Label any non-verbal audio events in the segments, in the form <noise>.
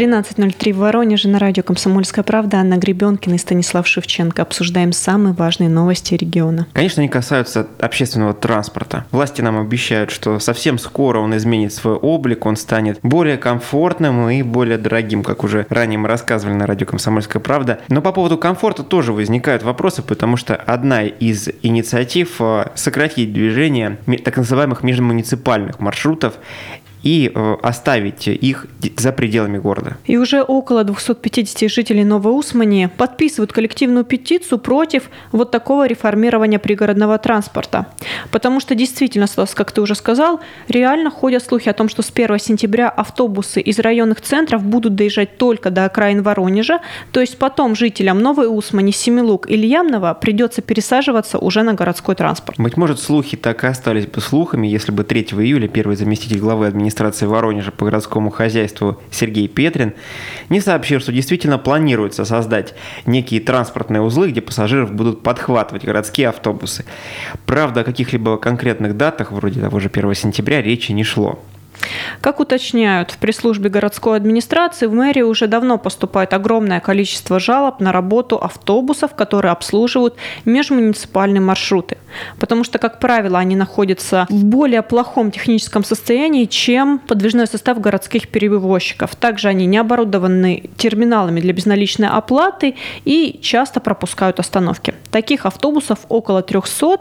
13.03 в Воронеже на радио «Комсомольская правда». Анна Гребенкина и Станислав Шевченко. Обсуждаем самые важные новости региона. Конечно, они касаются общественного транспорта. Власти нам обещают, что совсем скоро он изменит свой облик, он станет более комфортным и более дорогим, как уже ранее мы рассказывали на радио «Комсомольская правда». Но по поводу комфорта тоже возникают вопросы, потому что одна из инициатив э, сократить движение так называемых межмуниципальных маршрутов и э, оставить их за пределами города. И уже около 250 жителей Новоусмани подписывают коллективную петицию против вот такого реформирования пригородного транспорта. Потому что действительно, Стас, как ты уже сказал, реально ходят слухи о том, что с 1 сентября автобусы из районных центров будут доезжать только до окраин Воронежа, то есть потом жителям Новой Усмани, Семилук или Ямного придется пересаживаться уже на городской транспорт. Быть может, слухи так и остались бы слухами, если бы 3 июля первый заместитель главы администрации администрации Воронежа по городскому хозяйству Сергей Петрин не сообщил, что действительно планируется создать некие транспортные узлы, где пассажиров будут подхватывать городские автобусы. Правда, о каких-либо конкретных датах, вроде того же 1 сентября, речи не шло. Как уточняют в пресс-службе городской администрации, в мэрии уже давно поступает огромное количество жалоб на работу автобусов, которые обслуживают межмуниципальные маршруты. Потому что, как правило, они находятся в более плохом техническом состоянии, чем подвижной состав городских перевозчиков. Также они не оборудованы терминалами для безналичной оплаты и часто пропускают остановки. Таких автобусов около 300,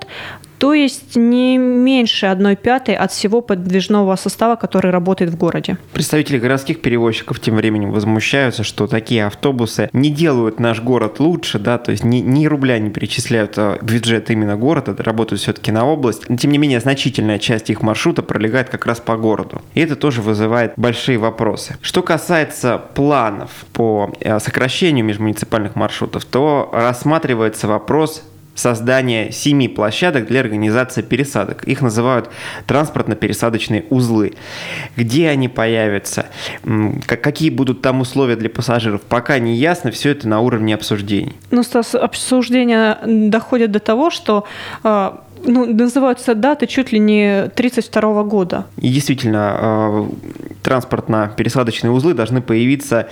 то есть не меньше одной пятой от всего подвижного состава, который работает в городе. Представители городских перевозчиков тем временем возмущаются, что такие автобусы не делают наш город лучше, да, то есть ни, ни рубля не перечисляют в бюджет именно города, работают все-таки на область. Но, тем не менее, значительная часть их маршрута пролегает как раз по городу. И это тоже вызывает большие вопросы. Что касается планов по э, сокращению межмуниципальных маршрутов, то рассматривается вопрос создание семи площадок для организации пересадок. Их называют транспортно-пересадочные узлы. Где они появятся, какие будут там условия для пассажиров, пока не ясно, все это на уровне обсуждений. Ну, Стас, обсуждения доходят до того, что а, ну, называются даты чуть ли не 32 года. И действительно, э, транспортно-пересадочные узлы должны появиться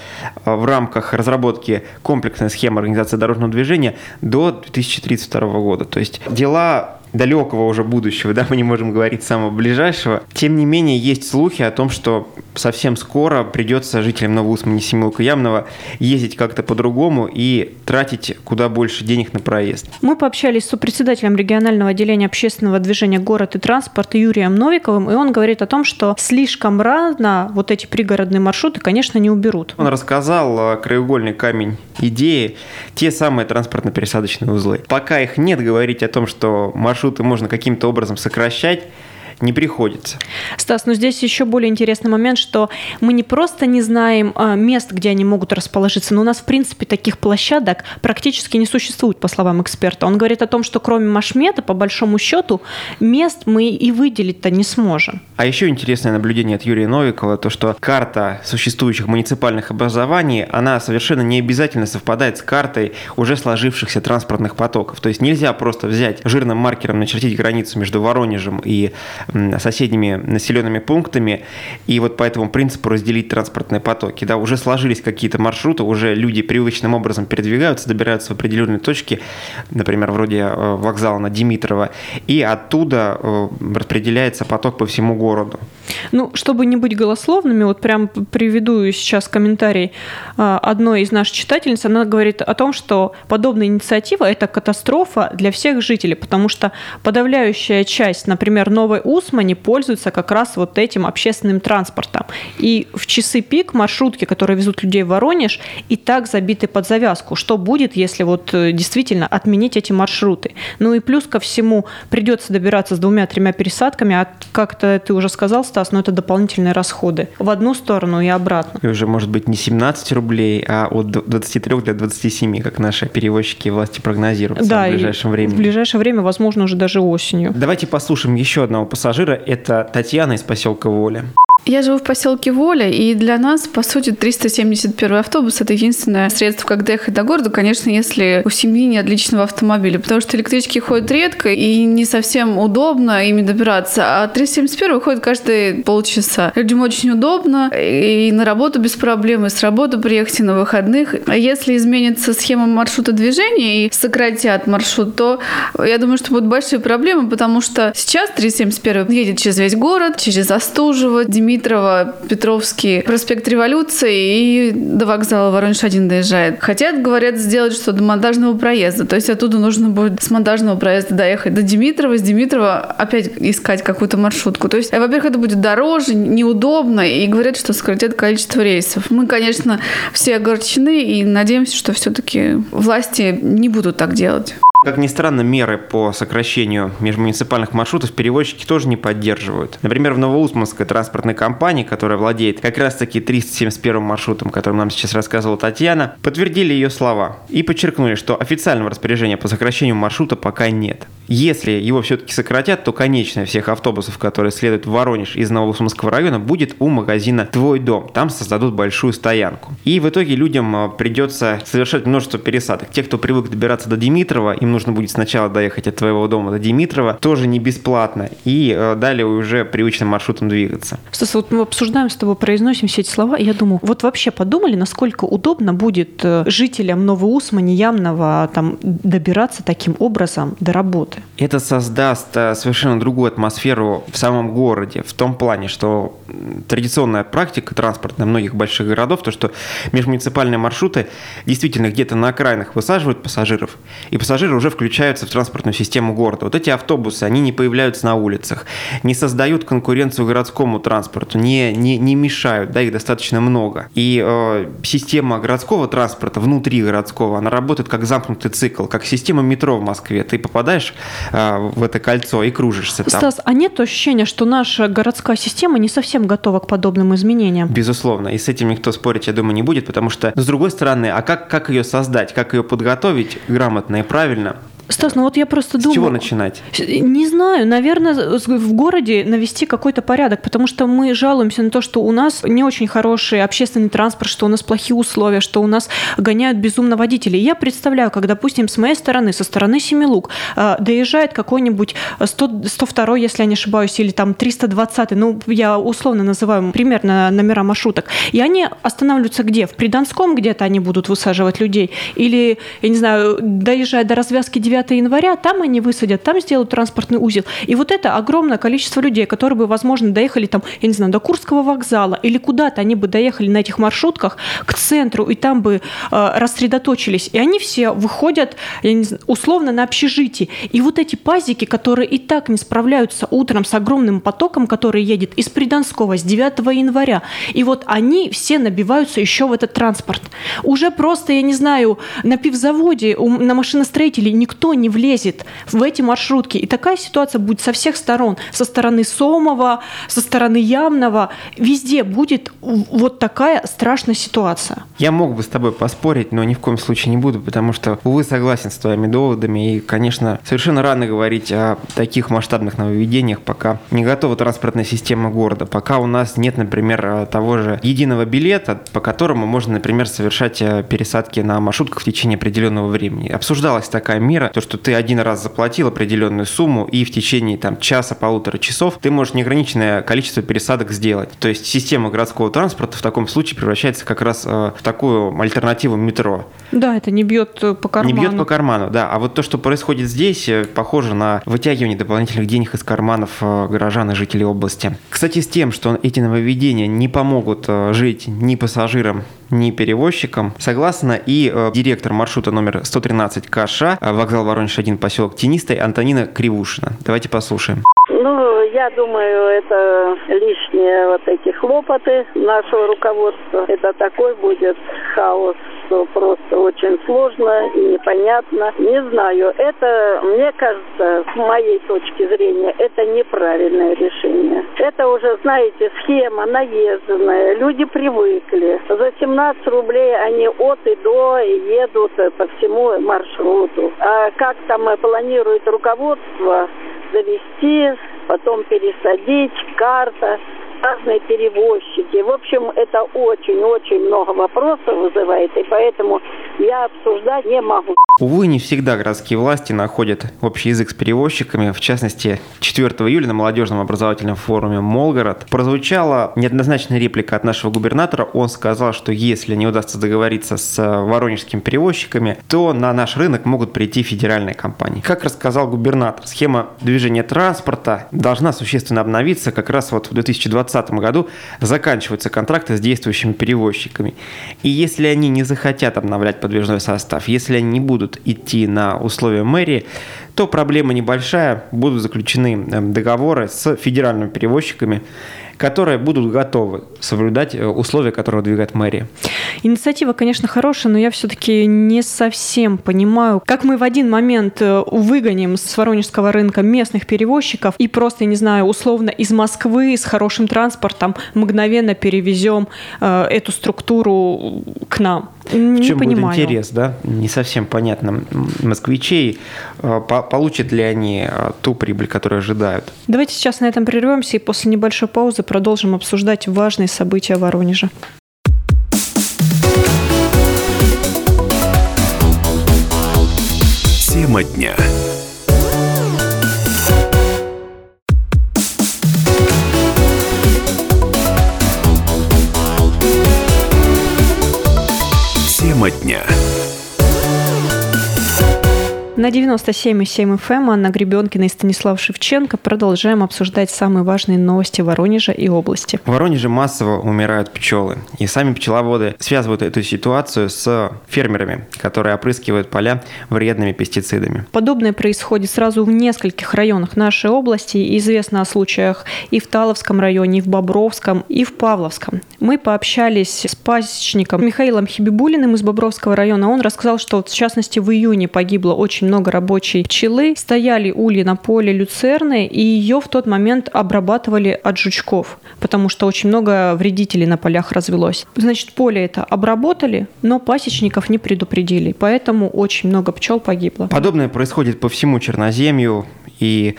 э, в рамках разработки комплексной схемы организации дорожного движения до 2032 года. То есть дела далекого уже будущего, <laughs> да, мы не можем говорить самого ближайшего. Тем не менее, есть слухи о том, что совсем скоро придется жителям Новоусмани, Семилка Ямного ездить как-то по-другому и тратить куда больше денег на проезд. Мы пообщались с председателем регионального отделения общественного движения «Город и транспорт» Юрием Новиковым, и он говорит о том, что слишком рано вот эти пригородные маршруты, конечно, не уберут. Он рассказал краеугольный камень идеи, те самые транспортно-пересадочные узлы. Пока их нет, говорить о том, что маршруты можно каким-то образом сокращать, не приходится. Стас, но здесь еще более интересный момент, что мы не просто не знаем а, мест, где они могут расположиться, но у нас, в принципе, таких площадок практически не существует, по словам эксперта. Он говорит о том, что кроме Машмета, по большому счету, мест мы и выделить-то не сможем. А еще интересное наблюдение от Юрия Новикова, то, что карта существующих муниципальных образований, она совершенно не обязательно совпадает с картой уже сложившихся транспортных потоков. То есть нельзя просто взять жирным маркером начертить границу между Воронежем и соседними населенными пунктами, и вот по этому принципу разделить транспортные потоки. Да, уже сложились какие-то маршруты, уже люди привычным образом передвигаются, добираются в определенные точки, например, вроде э, вокзала на Димитрова, и оттуда э, распределяется поток по всему городу. Ну, чтобы не быть голословными, вот прям приведу сейчас комментарий э, одной из наших читательниц. Она говорит о том, что подобная инициатива – это катастрофа для всех жителей, потому что подавляющая часть, например, Новой Усмани пользуются как раз вот этим общественным транспортом. И в часы пик маршрутки, которые везут людей в Воронеж, и так забиты под завязку. Что будет, если вот э, действительно отменить эти маршруты? Ну и плюс ко всему придется добираться с двумя-тремя пересадками, а как-то ты уже сказал, Стас, но это дополнительные расходы в одну сторону и обратно. И уже может быть не 17 рублей, а от 23 до 27, как наши перевозчики и власти прогнозируют да, в ближайшем времени. В ближайшее время, возможно, уже даже осенью. Давайте послушаем еще одного пассажира. Это Татьяна из поселка Воля. Я живу в поселке Воля, и для нас, по сути, 371 автобус – это единственное средство, как доехать до города, конечно, если у семьи нет личного автомобиля, потому что электрички ходят редко, и не совсем удобно ими добираться, а 371 ходит каждые полчаса. Людям очень удобно, и на работу без проблем, и с работы приехать, и на выходных. А если изменится схема маршрута движения и сократят маршрут, то я думаю, что будут большие проблемы, потому что сейчас 371 едет через весь город, через Остужево, Дмитрий Дмитрова, Петровский, проспект Революции и до вокзала Воронеж-1 доезжает. Хотят, говорят, сделать что до монтажного проезда. То есть оттуда нужно будет с монтажного проезда доехать до Дмитрова, с Дмитрова опять искать какую-то маршрутку. То есть, э, во-первых, это будет дороже, неудобно, и говорят, что сократят количество рейсов. Мы, конечно, все огорчены и надеемся, что все-таки власти не будут так делать. Как ни странно, меры по сокращению межмуниципальных маршрутов перевозчики тоже не поддерживают. Например, в Новоусманской транспортной компании, которая владеет как раз-таки 371 маршрутом, которым нам сейчас рассказывала Татьяна, подтвердили ее слова и подчеркнули, что официального распоряжения по сокращению маршрута пока нет. Если его все-таки сократят, то конечная всех автобусов, которые следуют в Воронеж из Новоусманского района, будет у магазина «Твой дом». Там создадут большую стоянку. И в итоге людям а, придется совершать множество пересадок. Те, кто привык добираться до Димитрова, им нужно будет сначала доехать от твоего дома до Димитрова, тоже не бесплатно, и э, далее уже привычным маршрутом двигаться. Стас, вот мы обсуждаем с тобой, произносим все эти слова, и я думаю, вот вообще подумали, насколько удобно будет э, жителям Новоусмани, Ямного там добираться таким образом до работы? Это создаст э, совершенно другую атмосферу в самом городе, в том плане, что традиционная практика транспортная многих больших городов, то, что межмуниципальные маршруты действительно где-то на окраинах высаживают пассажиров, и пассажиры уже включаются в транспортную систему города. Вот эти автобусы, они не появляются на улицах, не создают конкуренцию городскому транспорту, не, не, не мешают, да, их достаточно много. И э, система городского транспорта, внутри городского, она работает как замкнутый цикл, как система метро в Москве. Ты попадаешь э, в это кольцо и кружишься там. Стас, а нет ощущения, что наша городская система не совсем готова к подобным изменениям? Безусловно, и с этим никто спорить, я думаю, не будет, потому что, с другой стороны, а как, как ее создать, как ее подготовить грамотно и правильно, Стас, ну вот я просто думаю... С чего начинать? Не знаю. Наверное, в городе навести какой-то порядок, потому что мы жалуемся на то, что у нас не очень хороший общественный транспорт, что у нас плохие условия, что у нас гоняют безумно водителей. Я представляю, как, допустим, с моей стороны, со стороны Семилук, а, доезжает какой-нибудь 100, 102, если я не ошибаюсь, или там 320, ну, я условно называю примерно номера маршруток, и они останавливаются где? В Приданском где-то они будут высаживать людей? Или, я не знаю, доезжая до развязки 9 9 января, там они высадят, там сделают транспортный узел. И вот это огромное количество людей, которые бы, возможно, доехали там, я не знаю, до Курского вокзала или куда-то, они бы доехали на этих маршрутках к центру и там бы э, рассредоточились. И они все выходят, я не знаю, условно, на общежитие. И вот эти пазики, которые и так не справляются утром с огромным потоком, который едет из Приданского с 9 января, и вот они все набиваются еще в этот транспорт. Уже просто, я не знаю, на пивзаводе, на машиностроителей никто никто не влезет в эти маршрутки. И такая ситуация будет со всех сторон. Со стороны Сомова, со стороны Ямного. Везде будет вот такая страшная ситуация. Я мог бы с тобой поспорить, но ни в коем случае не буду, потому что, увы, согласен с твоими доводами. И, конечно, совершенно рано говорить о таких масштабных нововведениях, пока не готова транспортная система города, пока у нас нет, например, того же единого билета, по которому можно, например, совершать э, пересадки на маршрутках в течение определенного времени. Обсуждалась такая мера, то, что ты один раз заплатил определенную сумму, и в течение там, часа-полутора часов ты можешь неограниченное количество пересадок сделать. То есть система городского транспорта в таком случае превращается как раз э, в такую альтернативу метро. Да, это не бьет э, по карману. Не бьет по карману, да. А вот то, что происходит здесь, э, похоже на вытягивание дополнительных денег из карманов горожан и жителей области. Кстати, с тем, что эти нововведения не помогут жить ни пассажирам, ни перевозчикам, согласна и директор маршрута номер 113 КШ, вокзал Воронеж-1, поселок Тенистой, Антонина Кривушина. Давайте послушаем. Ну, я думаю, это лишние вот эти хлопоты нашего руководства. Это такой будет хаос что просто очень сложно и непонятно. Не знаю, это, мне кажется, с моей точки зрения, это неправильное решение. Это уже, знаете, схема наезженная, люди привыкли. За 17 рублей они от и до едут по всему маршруту. А как там планирует руководство довести, потом пересадить, карта. разные перевозчики. В общем, это очень-очень много вопросов вызывает, и поэтому я обсуждать не могу. Увы, не всегда городские власти находят общий язык с перевозчиками. В частности, 4 июля на молодежном образовательном форуме «Молгород» прозвучала неоднозначная реплика от нашего губернатора. Он сказал, что если не удастся договориться с воронежскими перевозчиками, то на наш рынок могут прийти федеральные компании. Как рассказал губернатор, схема движения транспорта должна существенно обновиться. Как раз вот в 2020 году заканчиваются контракты с действующими перевозчиками. И если они не захотят обновлять подвижной состав, если они не будут будут идти на условия мэрии, то проблема небольшая, будут заключены эм, договоры с федеральными перевозчиками, которые будут готовы соблюдать э, условия, которые выдвигает мэрия. Инициатива, конечно, хорошая, но я все-таки не совсем понимаю, как мы в один момент э, выгоним с воронежского рынка местных перевозчиков и просто, не знаю, условно из Москвы с хорошим транспортом мгновенно перевезем э, эту структуру к нам. Не в чем понимаю. будет интерес, да? Не совсем понятно. Москвичей, э, получат ли они э, ту прибыль, которую ожидают? Давайте сейчас на этом прервемся и после небольшой паузы продолжим обсуждать важные события Воронежа. Тема дня. Тема дня. На 97,7 FM эм Анна Гребенкина и Станислав Шевченко продолжаем обсуждать самые важные новости Воронежа и области. В Воронеже массово умирают пчелы. И сами пчеловоды связывают эту ситуацию с фермерами, которые опрыскивают поля вредными пестицидами. Подобное происходит сразу в нескольких районах нашей области. И известно о случаях и в Таловском районе, и в Бобровском, и в Павловском. Мы пообщались с пасечником Михаилом Хибибулиным из Бобровского района. Он рассказал, что в частности в июне погибло очень очень много рабочей пчелы. Стояли ульи на поле люцерны, и ее в тот момент обрабатывали от жучков, потому что очень много вредителей на полях развелось. Значит, поле это обработали, но пасечников не предупредили, поэтому очень много пчел погибло. Подобное происходит по всему Черноземью и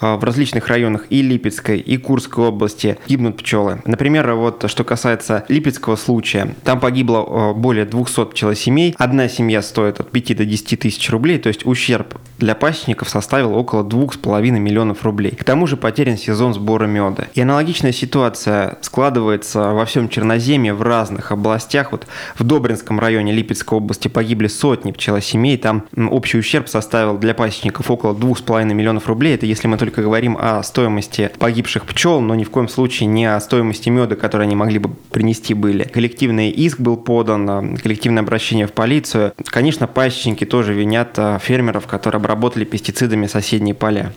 а, в различных районах и Липецкой, и Курской области гибнут пчелы. Например, вот что касается Липецкого случая, там погибло а, более 200 пчелосемей. Одна семья стоит от 5 до 10 тысяч рублей, то есть ущерб для пасечников составил около 2,5 миллионов рублей. К тому же потерян сезон сбора меда. И аналогичная ситуация складывается во всем Черноземье в разных областях. Вот в Добринском районе Липецкой области погибли сотни пчелосемей. Там общий ущерб составил для пасечников около 2,5 миллионов рублей. Это если мы только говорим о стоимости погибших пчел, но ни в коем случае не о стоимости меда, который они могли бы принести были. Коллективный иск был подан, коллективное обращение в полицию. Конечно, пасечники тоже винят а, фермеров, которые обработали пестицидами соседние поля.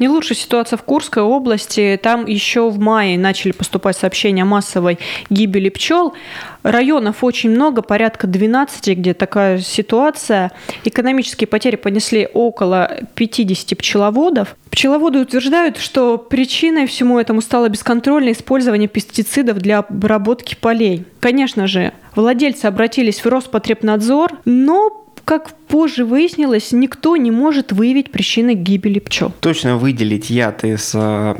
Не лучшая ситуация в Курской области. Там еще в мае начали поступать сообщения о массовой гибели пчел. Районов очень много, порядка 12, где такая ситуация. Экономические потери понесли около 50 пчеловодов. Пчеловоды утверждают, что причиной всему этому стало бесконтрольное использование пестицидов для обработки полей. Конечно же, владельцы обратились в Роспотребнадзор, но как позже выяснилось, никто не может выявить причины гибели пчел. Точно выделить яд из э,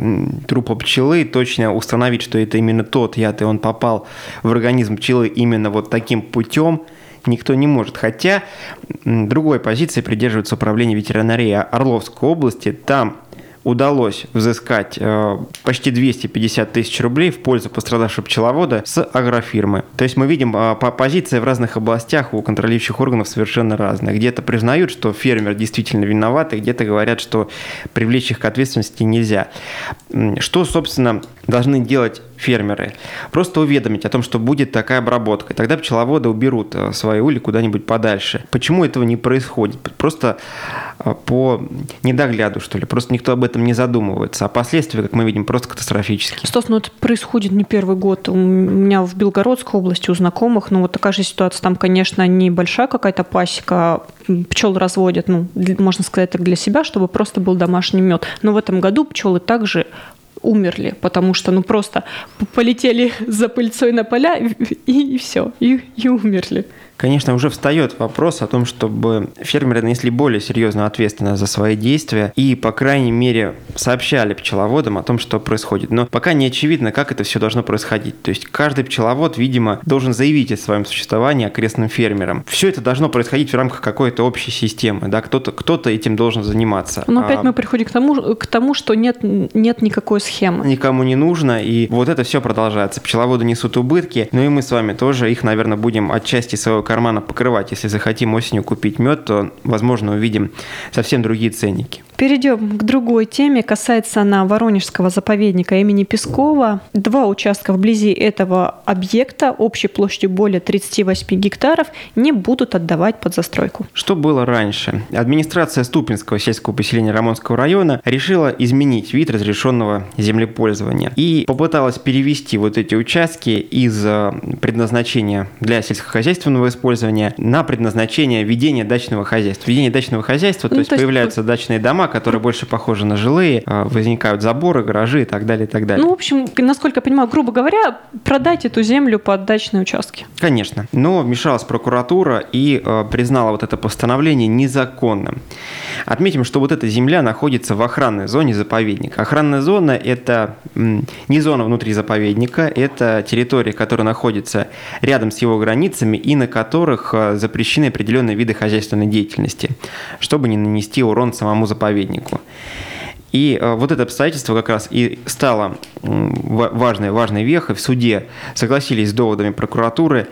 трупа пчелы, точно установить, что это именно тот яд, и он попал в организм пчелы именно вот таким путем, никто не может. Хотя другой позиции придерживается управление ветеринарии Орловской области. Там удалось взыскать э, почти 250 тысяч рублей в пользу пострадавшего пчеловода с агрофирмы. То есть мы видим э, по позиции в разных областях у контролирующих органов совершенно разные. Где-то признают, что фермер действительно виноват, и где-то говорят, что привлечь их к ответственности нельзя. Что, собственно, должны делать фермеры? Просто уведомить о том, что будет такая обработка. Тогда пчеловоды уберут э, свои ули куда-нибудь подальше. Почему этого не происходит? Просто по недогляду, что ли. Просто никто об этом не задумываются. А последствия, как мы видим, просто катастрофические. Стас, ну это происходит не первый год. У меня в Белгородской области у знакомых, ну вот такая же ситуация. Там, конечно, небольшая какая-то пасека, пчел разводят, ну, можно сказать так, для себя, чтобы просто был домашний мед. Но в этом году пчелы также умерли, потому что ну просто полетели <laughs> за пыльцой на поля и, и все, и, и умерли. Конечно, уже встает вопрос о том, чтобы фермеры нанесли более серьезную ответственность за свои действия и, по крайней мере, сообщали пчеловодам о том, что происходит. Но пока не очевидно, как это все должно происходить. То есть каждый пчеловод, видимо, должен заявить о своем существовании окрестным фермерам. Все это должно происходить в рамках какой-то общей системы. Да? Кто-то кто этим должен заниматься. Но опять а... мы приходим к тому, к тому, что нет, нет никакой схемы. Никому не нужно, и вот это все продолжается. Пчеловоды несут убытки, но и мы с вами тоже их, наверное, будем отчасти своего кармана покрывать. Если захотим осенью купить мед, то, возможно, увидим совсем другие ценники. Перейдем к другой теме. Касается она Воронежского заповедника имени Пескова. Два участка вблизи этого объекта общей площадью более 38 гектаров не будут отдавать под застройку. Что было раньше? Администрация Ступинского сельского поселения Рамонского района решила изменить вид разрешенного землепользования и попыталась перевести вот эти участки из э, предназначения для сельскохозяйственного использования на предназначение ведения дачного хозяйства. Ведение дачного хозяйства, то ну, есть то появляются дачные дома, которые больше похожи на жилые, а, возникают заборы, гаражи и так далее, и так далее. Ну, в общем, насколько я понимаю, грубо говоря, продать эту землю под дачные участки. Конечно. Но вмешалась прокуратура и а, признала вот это постановление незаконным. Отметим, что вот эта земля находится в охранной зоне заповедника. Охранная зона – это не зона внутри заповедника, это территория, которая находится рядом с его границами и на которых а, запрещены определенные виды хозяйственной деятельности, чтобы не нанести урон самому заповеднику заповеднику. И э, вот это обстоятельство как раз и стало важной, важной вехой. В суде согласились с доводами прокуратуры.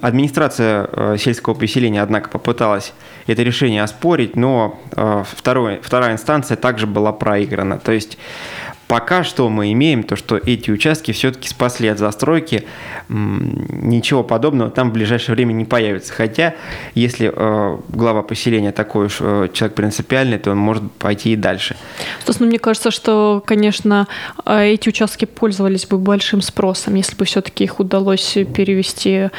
Администрация э, сельского поселения, однако, попыталась это решение оспорить, но э, второй, вторая инстанция также была проиграна. То есть Пока что мы имеем то, что эти участки все-таки спасли от застройки. Ничего подобного там в ближайшее время не появится. Хотя, если э, глава поселения такой уж э, человек принципиальный, то он может пойти и дальше. Собственно, мне кажется, что, конечно, э, эти участки пользовались бы большим спросом, если бы все-таки их удалось перевести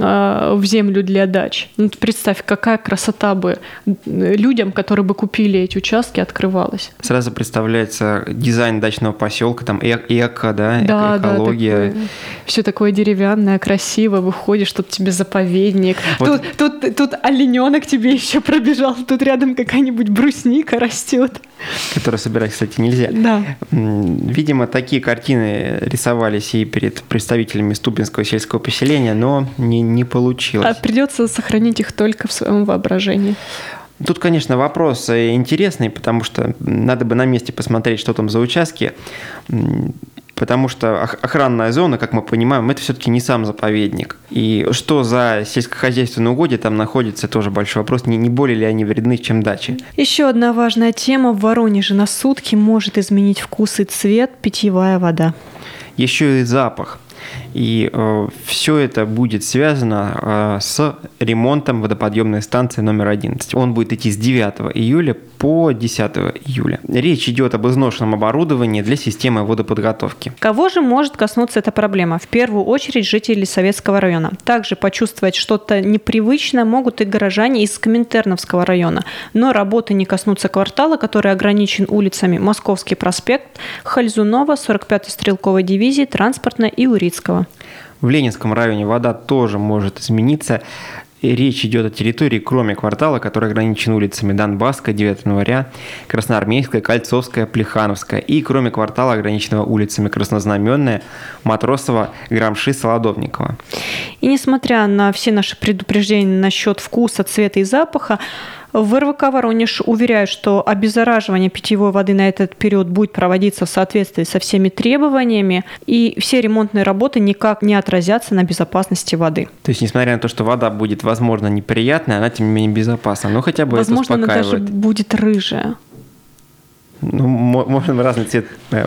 Э, в землю для дач. Ну, представь, какая красота бы людям, которые бы купили эти участки, открывалась. Сразу представляется дизайн дачного поселка, там э эко, да, да экология. Да, такое, все такое деревянное, красиво, выходишь, тут тебе заповедник. Вот. Тут, тут, тут олененок тебе еще пробежал, тут рядом какая-нибудь брусника растет. Которую собирать, кстати, нельзя. Да. Видимо, такие картины рисовались и перед представителями Ступинского сельского поселения, но не, не получилось. А придется сохранить их только в своем воображении. Тут, конечно, вопрос интересный, потому что надо бы на месте посмотреть, что там за участки. Потому что охранная зона, как мы понимаем, это все-таки не сам заповедник. И что за сельскохозяйственные угодья там находится, тоже большой вопрос. Не, не более ли они вредны, чем дачи? Еще одна важная тема. В Воронеже на сутки может изменить вкус и цвет питьевая вода. Еще и запах. И э, все это будет связано э, с ремонтом водоподъемной станции номер 11. Он будет идти с 9 июля по 10 июля. Речь идет об изношенном оборудовании для системы водоподготовки. Кого же может коснуться эта проблема? В первую очередь жители Советского района. Также почувствовать что-то непривычное могут и горожане из Коминтерновского района. Но работы не коснутся квартала, который ограничен улицами Московский проспект, Хальзунова, 45-й стрелковой дивизии, транспортной и Урицкого. В Ленинском районе вода тоже может измениться. Речь идет о территории, кроме квартала, который ограничен улицами Донбасска, 9 января, Красноармейская, Кольцовская, Плехановская и кроме квартала, ограниченного улицами Краснознаменная, Матросова, Грамши, Солодовникова. И несмотря на все наши предупреждения насчет вкуса, цвета и запаха, в РВК «Воронеж» уверяют, что обеззараживание питьевой воды на этот период будет проводиться в соответствии со всеми требованиями, и все ремонтные работы никак не отразятся на безопасности воды. То есть, несмотря на то, что вода будет, возможно, неприятная, она, тем не менее, безопасна. Ну, хотя бы. Возможно, она даже будет рыжая. Ну, можем разный цвет э,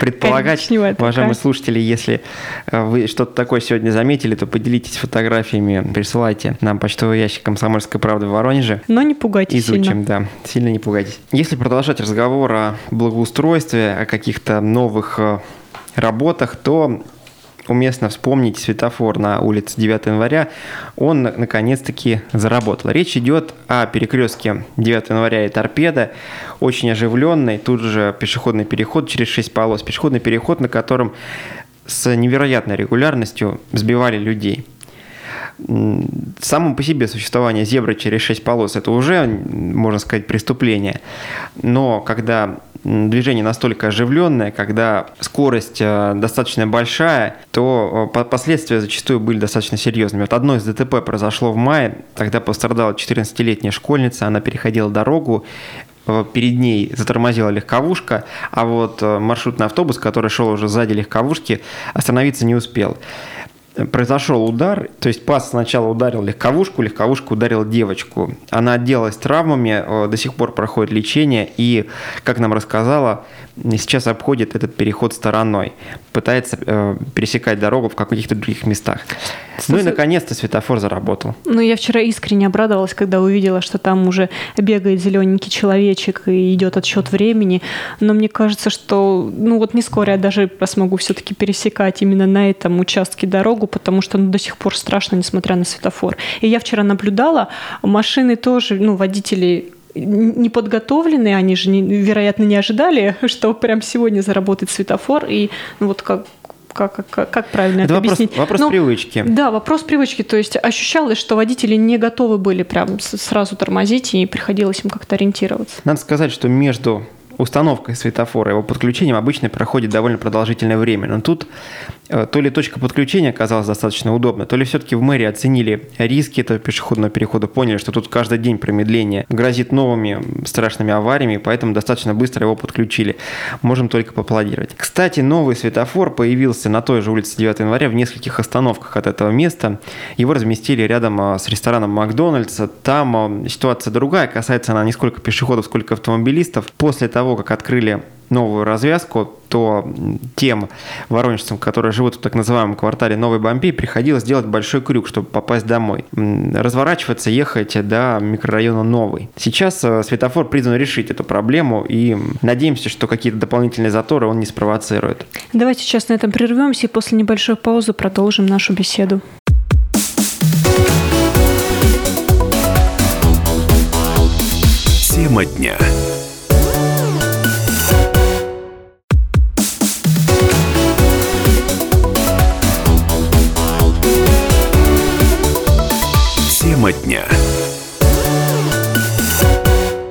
предполагать. Конечно, Уважаемые слушатели, если э, вы что-то такое сегодня заметили, то поделитесь фотографиями, присылайте нам почтовый ящик «Комсомольская правда» в Воронеже. Но не пугайтесь Изучим, сильно. да. Сильно не пугайтесь. Если продолжать разговор о благоустройстве, о каких-то новых э, работах, то уместно вспомнить светофор на улице 9 января. Он наконец-таки заработал. Речь идет о перекрестке 9 января и торпеда, очень оживленный. Тут же пешеходный переход через 6 полос. Пешеходный переход, на котором с невероятной регулярностью сбивали людей. Само по себе существование зебры через шесть полос – это уже, можно сказать, преступление. Но когда движение настолько оживленное, когда скорость э, достаточно большая, то э, последствия зачастую были достаточно серьезными. Вот одно из ДТП произошло в мае, тогда пострадала 14-летняя школьница, она переходила дорогу, э, перед ней затормозила легковушка, а вот маршрутный автобус, который шел уже сзади легковушки, остановиться не успел произошел удар, то есть пас сначала ударил легковушку, легковушка ударила девочку. Она отделалась травмами, э, до сих пор проходит лечение и, как нам рассказала, сейчас обходит этот переход стороной, пытается э, пересекать дорогу в каких-то других местах. Ну и наконец-то светофор заработал. Ну, я вчера искренне обрадовалась, когда увидела, что там уже бегает зелененький человечек и идет отсчет времени. Но мне кажется, что ну вот не скоро я даже смогу все-таки пересекать именно на этом участке дорогу, потому что ну, до сих пор страшно, несмотря на светофор. И я вчера наблюдала, машины тоже, ну, водители не подготовленные, они же, не, вероятно, не ожидали, <laughs> что прям сегодня заработает светофор, и ну, вот как как, как, как правильно это, это вопрос, объяснить? Вопрос ну, привычки. Да, вопрос привычки. То есть ощущалось, что водители не готовы были прям сразу тормозить, и приходилось им как-то ориентироваться. Надо сказать, что между установкой светофора, его подключением обычно проходит довольно продолжительное время. Но тут э, то ли точка подключения оказалась достаточно удобна, то ли все-таки в мэрии оценили риски этого пешеходного перехода, поняли, что тут каждый день промедление грозит новыми страшными авариями, поэтому достаточно быстро его подключили. Можем только поаплодировать. Кстати, новый светофор появился на той же улице 9 января в нескольких остановках от этого места. Его разместили рядом а, с рестораном Макдональдса. Там а, ситуация другая, касается она не сколько пешеходов, сколько автомобилистов. После того, того, как открыли новую развязку, то тем воронежцам, которые живут в так называемом квартале Новой Бомбей, приходилось делать большой крюк, чтобы попасть домой. Разворачиваться, ехать до микрорайона Новый. Сейчас э, светофор призван решить эту проблему, и надеемся, что какие-то дополнительные заторы он не спровоцирует. Давайте сейчас на этом прервемся и после небольшой паузы продолжим нашу беседу. Тема дня.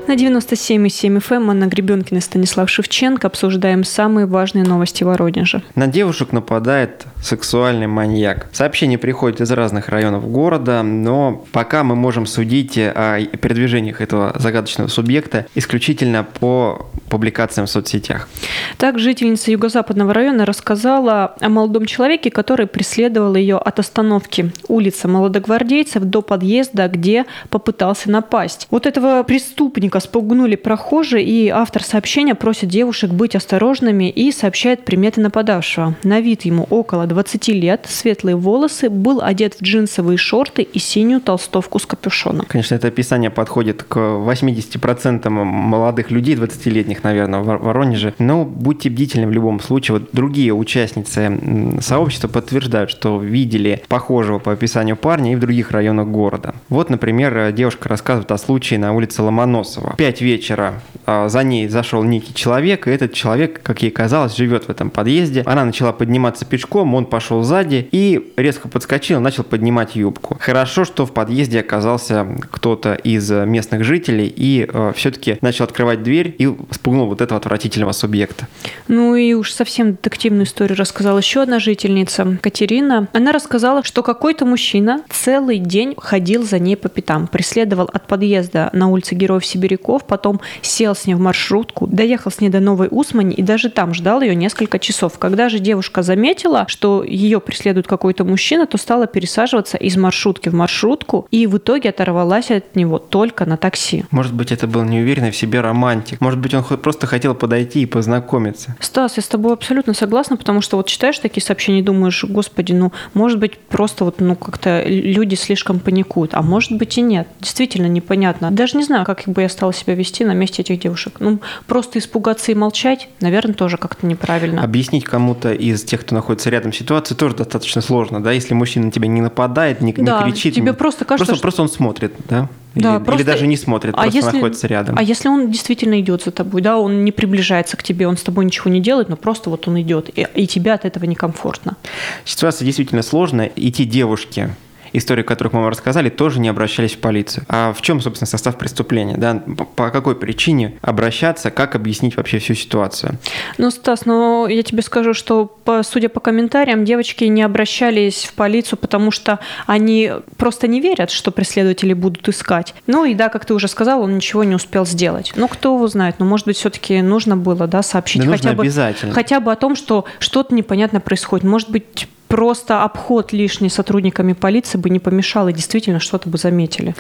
На 97,7 FM эм Анна Гребенкина и Станислав Шевченко обсуждаем самые важные новости Воронежа. На девушек нападает сексуальный маньяк. Сообщения приходят из разных районов города, но пока мы можем судить о передвижениях этого загадочного субъекта исключительно по публикациям в соцсетях. Так, жительница юго-западного района рассказала о молодом человеке, который преследовал ее от остановки улицы Молодогвардейцев до подъезда, где попытался напасть. Вот этого преступника спугнули прохожие, и автор сообщения просит девушек быть осторожными и сообщает приметы нападавшего. На вид ему около 20 лет, светлые волосы, был одет в джинсовые шорты и синюю толстовку с капюшоном. Конечно, это описание подходит к 80% молодых людей, 20-летних, наверное, в Воронеже. Но будьте бдительны в любом случае. Вот другие участницы сообщества подтверждают, что видели похожего по описанию парня и в других районах города. Вот, например, девушка рассказывает о случае на улице Ломоносова. Пять вечера а, за ней зашел некий человек, и этот человек, как ей казалось, живет в этом подъезде. Она начала подниматься пешком, он пошел сзади и резко подскочил, начал поднимать юбку. Хорошо, что в подъезде оказался кто-то из местных жителей и э, все-таки начал открывать дверь и спугнул вот этого отвратительного субъекта. Ну и уж совсем детективную историю рассказала еще одна жительница, Катерина. Она рассказала, что какой-то мужчина целый день ходил за ней по пятам, преследовал от подъезда на улице Героев Сибиряков, потом сел с ней в маршрутку, доехал с ней до Новой Усмани и даже там ждал ее несколько часов. Когда же девушка заметила, что ее преследует какой-то мужчина, то стала пересаживаться из маршрутки в маршрутку и в итоге оторвалась от него только на такси. Может быть, это был неуверенный в себе романтик. Может быть, он просто хотел подойти и познакомиться. Стас, я с тобой абсолютно согласна, потому что вот читаешь такие сообщения и думаешь, господи, ну, может быть, просто вот, ну, как-то люди слишком паникуют, а может быть и нет. Действительно непонятно. Даже не знаю, как бы я стала себя вести на месте этих девушек. Ну, просто испугаться и молчать, наверное, тоже как-то неправильно. Объяснить кому-то из тех, кто находится рядом с ситуацией, тоже достаточно сложно, да, если мужчина на тебя не нападает, не, да, не кричит. тебе просто кажется, просто, что... просто он смотрит, да? Да, или, просто... или даже не смотрит, а просто если... находится рядом. А если он действительно идет за тобой, да, он не приближается к тебе, он с тобой ничего не делает, но просто вот он идет, и, и тебе от этого некомфортно. Ситуация действительно сложная, и те девушки, истории, которых мы вам рассказали, тоже не обращались в полицию. А в чем, собственно, состав преступления? Да? По какой причине обращаться, как объяснить вообще всю ситуацию? Ну, Стас, ну я тебе скажу, что, по, судя по комментариям, девочки не обращались в полицию, потому что они просто не верят, что преследователи будут искать. Ну и да, как ты уже сказал, он ничего не успел сделать. Ну, кто его знает, ну, может быть, все-таки нужно было, да, сообщить да хотя, бы, обязательно. хотя бы о том, что что-то непонятно происходит. Может быть, просто обход лишний сотрудниками полиции бы не помешал, и действительно что-то бы заметили.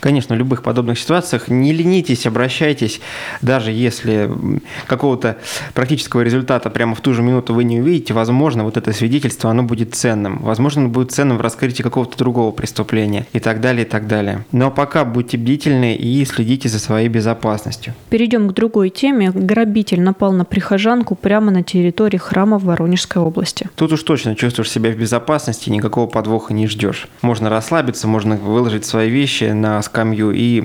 Конечно, в любых подобных ситуациях не ленитесь, обращайтесь, даже если какого-то практического результата прямо в ту же минуту вы не увидите, возможно, вот это свидетельство, оно будет ценным. Возможно, оно будет ценным в раскрытии какого-то другого преступления и так далее, и так далее. Но пока будьте бдительны и следите за своей безопасностью. Перейдем к другой теме. Грабитель напал на прихожанку прямо на территории храма в Воронежской области. Тут уж точно чувствуешь себя в безопасности, никакого подвоха не ждешь. Можно расслабиться, можно выложить свои вещи на скамью и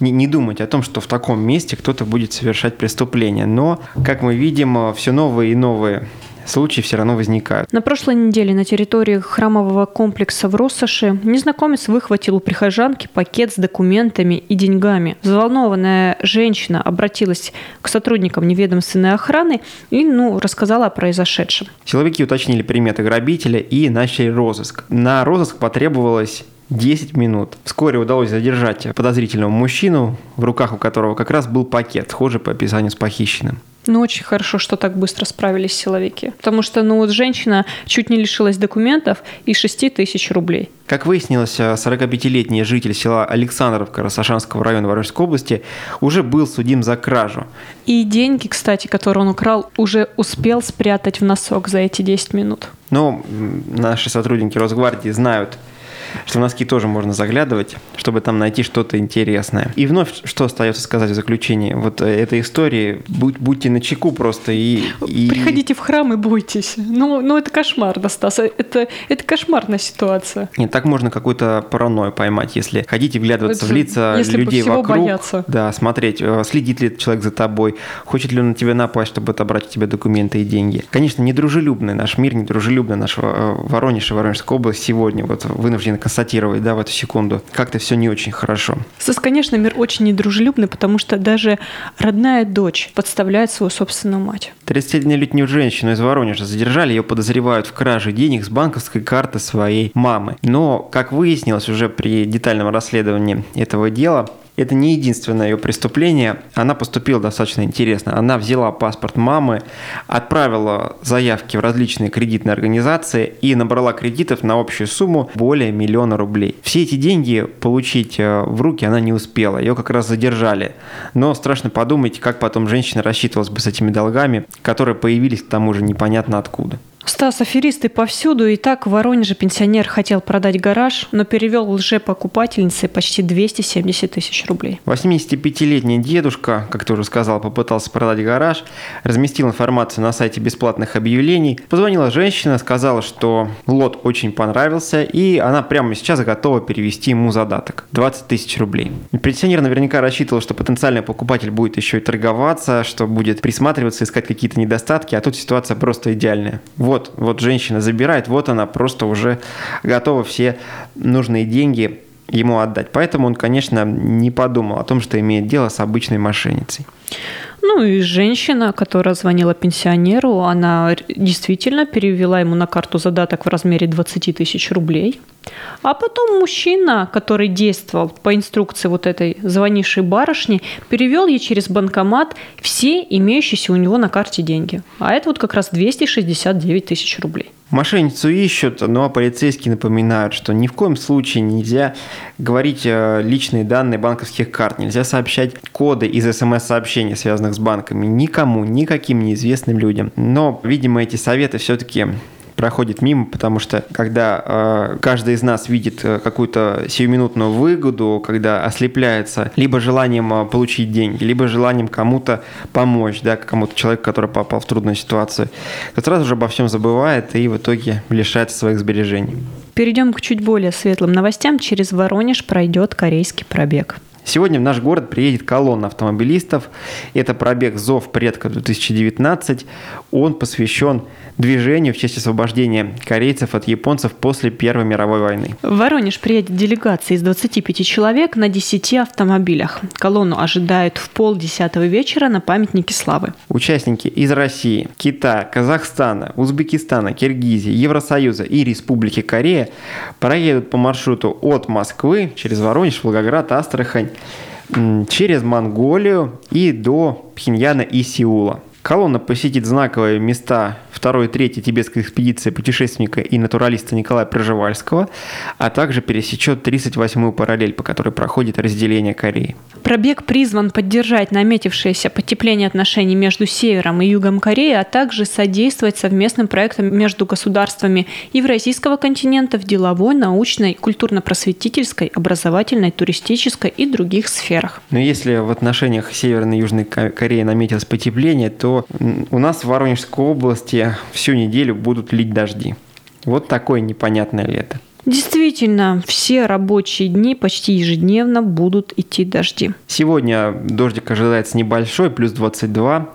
не, не думать о том, что в таком месте кто-то будет совершать преступление. Но, как мы видим, все новые и новые случаи все равно возникают. На прошлой неделе на территории храмового комплекса в Россоши незнакомец выхватил у прихожанки пакет с документами и деньгами. Взволнованная женщина обратилась к сотрудникам неведомственной охраны и ну, рассказала о произошедшем. Силовики уточнили приметы грабителя и начали розыск. На розыск потребовалось 10 минут. Вскоре удалось задержать подозрительного мужчину, в руках у которого как раз был пакет, схожий по описанию с похищенным. Ну, очень хорошо, что так быстро справились силовики. Потому что, ну, вот женщина чуть не лишилась документов и 6 тысяч рублей. Как выяснилось, 45-летний житель села Александровка Росошанского района Воронежской области уже был судим за кражу. И деньги, кстати, которые он украл, уже успел спрятать в носок за эти 10 минут. Но наши сотрудники Росгвардии знают что в носки тоже можно заглядывать, чтобы там найти что-то интересное. И вновь, что остается сказать в заключении вот э, этой истории, будь, будьте на чеку просто и, и... Приходите в храм и бойтесь. Ну, ну это кошмар, Стас, это, это кошмарная ситуация. Нет, так можно какую-то паранойю поймать, если хотите вглядываться это, в лица если людей вокруг. Бояться. Да, смотреть, э, следит ли этот человек за тобой, хочет ли он на тебя напасть, чтобы отобрать у тебя документы и деньги. Конечно, недружелюбный наш мир, недружелюбный наш э, Воронеж и Воронежская область сегодня вот вынуждены констатировать, да, в эту секунду. Как-то все не очень хорошо. Сос, конечно, мир очень недружелюбный, потому что даже родная дочь подставляет свою собственную мать. 31-летнюю женщину из Воронежа задержали, ее подозревают в краже денег с банковской карты своей мамы. Но, как выяснилось уже при детальном расследовании этого дела, это не единственное ее преступление. Она поступила достаточно интересно. Она взяла паспорт мамы, отправила заявки в различные кредитные организации и набрала кредитов на общую сумму более миллиона рублей. Все эти деньги получить э, в руки она не успела. Ее как раз задержали. Но страшно подумать, как потом женщина рассчитывалась бы с этими долгами, которые появились к тому же непонятно откуда. Стас, аферисты повсюду. И так в Воронеже пенсионер хотел продать гараж, но перевел лже-покупательнице почти 270 тысяч рублей. 85-летний дедушка, как ты уже сказал, попытался продать гараж, разместил информацию на сайте бесплатных объявлений. Позвонила женщина, сказала, что лот очень понравился, и она прямо сейчас готова перевести ему задаток. 20 тысяч рублей. Пенсионер наверняка рассчитывал, что потенциальный покупатель будет еще и торговаться, что будет присматриваться, искать какие-то недостатки, а тут ситуация просто идеальная. Вот вот, вот женщина забирает, вот она просто уже готова все нужные деньги ему отдать. Поэтому он, конечно, не подумал о том, что имеет дело с обычной мошенницей. Ну и женщина, которая звонила пенсионеру, она действительно перевела ему на карту задаток в размере 20 тысяч рублей. А потом мужчина, который действовал по инструкции вот этой звонившей барышни, перевел ей через банкомат все имеющиеся у него на карте деньги. А это вот как раз 269 тысяч рублей. Мошенницу ищут, но полицейские напоминают, что ни в коем случае нельзя говорить э, личные данные банковских карт, нельзя сообщать коды из смс-сообщений, связанных с банками, никому, никаким неизвестным людям. Но, видимо, эти советы все-таки проходит мимо, потому что когда э, каждый из нас видит э, какую-то сиюминутную выгоду, когда ослепляется либо желанием э, получить деньги, либо желанием кому-то помочь, да, кому-то человеку, который попал в трудную ситуацию, то сразу же обо всем забывает и в итоге лишается своих сбережений. Перейдем к чуть более светлым новостям. Через Воронеж пройдет корейский пробег. Сегодня в наш город приедет колонна автомобилистов. Это пробег «Зов предка 2019». Он посвящен движению в честь освобождения корейцев от японцев после Первой мировой войны. В Воронеж приедет делегация из 25 человек на 10 автомобилях. Колонну ожидают в полдесятого вечера на памятнике славы. Участники из России, Китая, Казахстана, Узбекистана, Киргизии, Евросоюза и Республики Корея проедут по маршруту от Москвы через Воронеж, Волгоград, Астрахань, через Монголию и до Пхеньяна и Сеула. Колонна посетит знаковые места второй и третьей тибетской экспедиции путешественника и натуралиста Николая Пржевальского, а также пересечет 38-ю параллель, по которой проходит разделение Кореи. Пробег призван поддержать наметившееся потепление отношений между Севером и Югом Кореи, а также содействовать совместным проектам между государствами Евразийского континента в деловой, научной, культурно-просветительской, образовательной, туристической и других сферах. Но если в отношениях Северной и Южной Кореи наметилось потепление, то у нас в Воронежской области всю неделю будут лить дожди. Вот такое непонятное лето. Действительно, все рабочие дни почти ежедневно будут идти дожди. Сегодня дождик ожидается небольшой, плюс 22.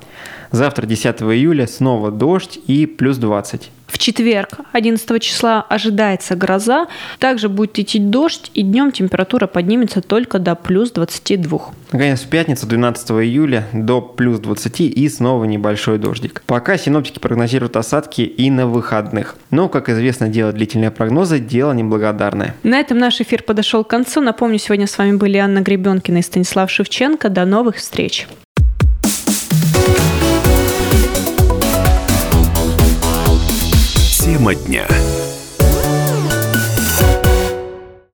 Завтра, 10 июля, снова дождь и плюс 20. В четверг, 11 числа, ожидается гроза. Также будет идти дождь, и днем температура поднимется только до плюс 22. Наконец, в пятницу, 12 июля, до плюс 20 и снова небольшой дождик. Пока синоптики прогнозируют осадки и на выходных. Но, как известно, делать длительные прогнозы – дело неблагодарное. На этом наш эфир подошел к концу. Напомню, сегодня с вами были Анна Гребенкина и Станислав Шевченко. До новых встреч! Тема дня.